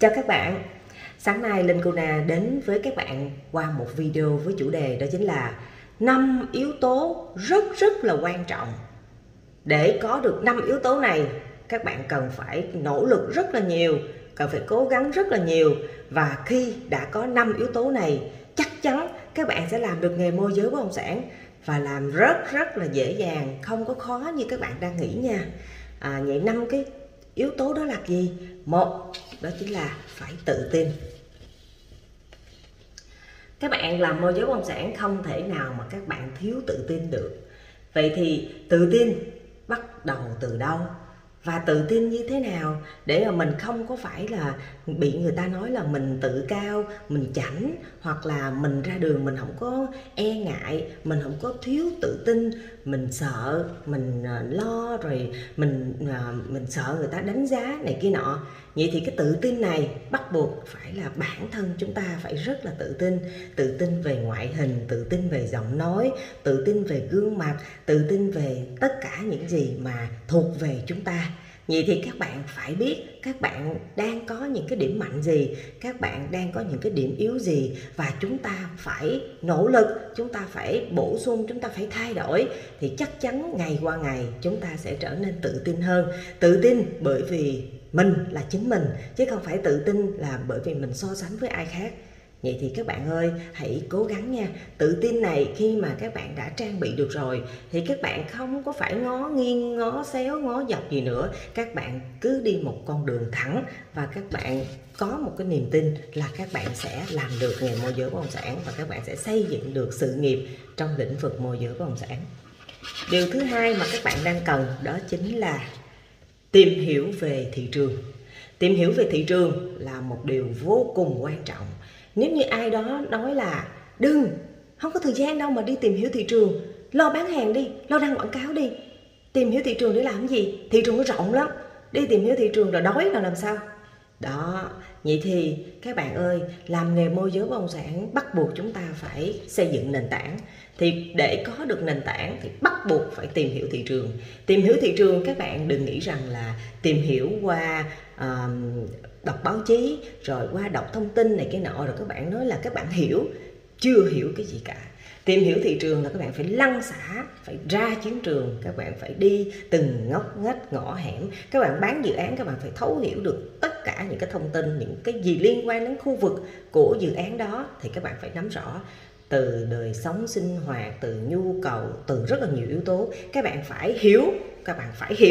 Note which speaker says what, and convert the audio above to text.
Speaker 1: Chào các bạn. Sáng nay Linh Cô Na đến với các bạn qua một video với chủ đề đó chính là năm yếu tố rất rất là quan trọng. Để có được năm yếu tố này các bạn cần phải nỗ lực rất là nhiều Cần phải cố gắng rất là nhiều. Và khi đã có năm yếu tố này chắc chắn các bạn sẽ làm được nghề môi giới bất động sản và làm rất rất là dễ dàng không có khó như các bạn đang nghĩ nha. À, vậy năm cái yếu tố đó là gì? Một, đó chính là phải tự tin. Các bạn làm môi giới bất động sản không thể nào mà các bạn thiếu tự tin được. Vậy thì tự tin bắt đầu từ đâu? Và tự tin như thế nào để mà mình không có phải là bị người ta nói là mình tự cao, mình chảnh, hoặc là mình ra đường mình không có e ngại, mình không có thiếu tự tin, mình sợ, mình à, lo rồi mình à, mình sợ người ta đánh giá này kia nọ. Vậy thì cái tự tin này bắt buộc phải là bản thân chúng ta phải rất là tự tin. Tự tin về ngoại hình, tự tin về giọng nói, tự tin về gương mặt, tự tin về tất cả những gì mà thuộc về chúng ta vậy thì các bạn phải biết các bạn đang có những cái điểm mạnh gì, các bạn đang có những cái điểm yếu gì và chúng ta phải nỗ lực, chúng ta phải bổ sung, chúng ta phải thay đổi thì chắc chắn ngày qua ngày chúng ta sẽ trở nên tự tin hơn. Tự tin bởi vì mình là chính mình, chứ không phải tự tin là bởi vì mình so sánh với ai khác. Vậy thì các bạn ơi, hãy cố gắng nha. Tự tin này khi mà các bạn đã trang bị được rồi thì các bạn không có phải ngó nghiêng, ngó xéo, ngó dọc gì nữa. Các bạn cứ đi một con đường thẳng và các bạn có một cái niềm tin là các bạn sẽ làm được nghề môi giới bất động sản và các bạn sẽ xây dựng được sự nghiệp trong lĩnh vực môi giới bất động sản. Điều thứ hai mà các bạn đang cần đó chính là tìm hiểu về thị trường. Tìm hiểu về thị trường là một điều vô cùng quan trọng nếu như ai đó nói là đừng không có thời gian đâu mà đi tìm hiểu thị trường lo bán hàng đi lo đăng quảng cáo đi. Tìm hiểu thị trường để làm gì? Thị trường nó rộng lắm. Đi tìm hiểu thị trường rồi đói là làm sao? Đó vậy thì các bạn ơi làm nghề môi giới bất động sản bắt buộc chúng ta phải xây dựng nền tảng. Thì để có được nền tảng thì bắt buộc phải tìm hiểu thị trường. Tìm hiểu thị trường các bạn đừng nghĩ rằng là tìm hiểu qua uh, đọc báo chí, rồi qua đọc thông tin này cái nọ, rồi các bạn nói là các bạn hiểu. Chưa hiểu cái gì cả. Tìm hiểu thị trường là các bạn phải lăn xả, phải ra chiến trường, các bạn phải đi từng ngóc ngách, ngõ hẻm. Các bạn bán dự án, các bạn phải thấu hiểu được tất cả những cái thông tin, những cái gì liên quan đến khu vực của dự án đó, thì các bạn phải nắm rõ. Từ đời sống sinh hoạt, từ nhu cầu, từ rất là nhiều yếu tố, các bạn phải hiểu, các bạn phải hiểu.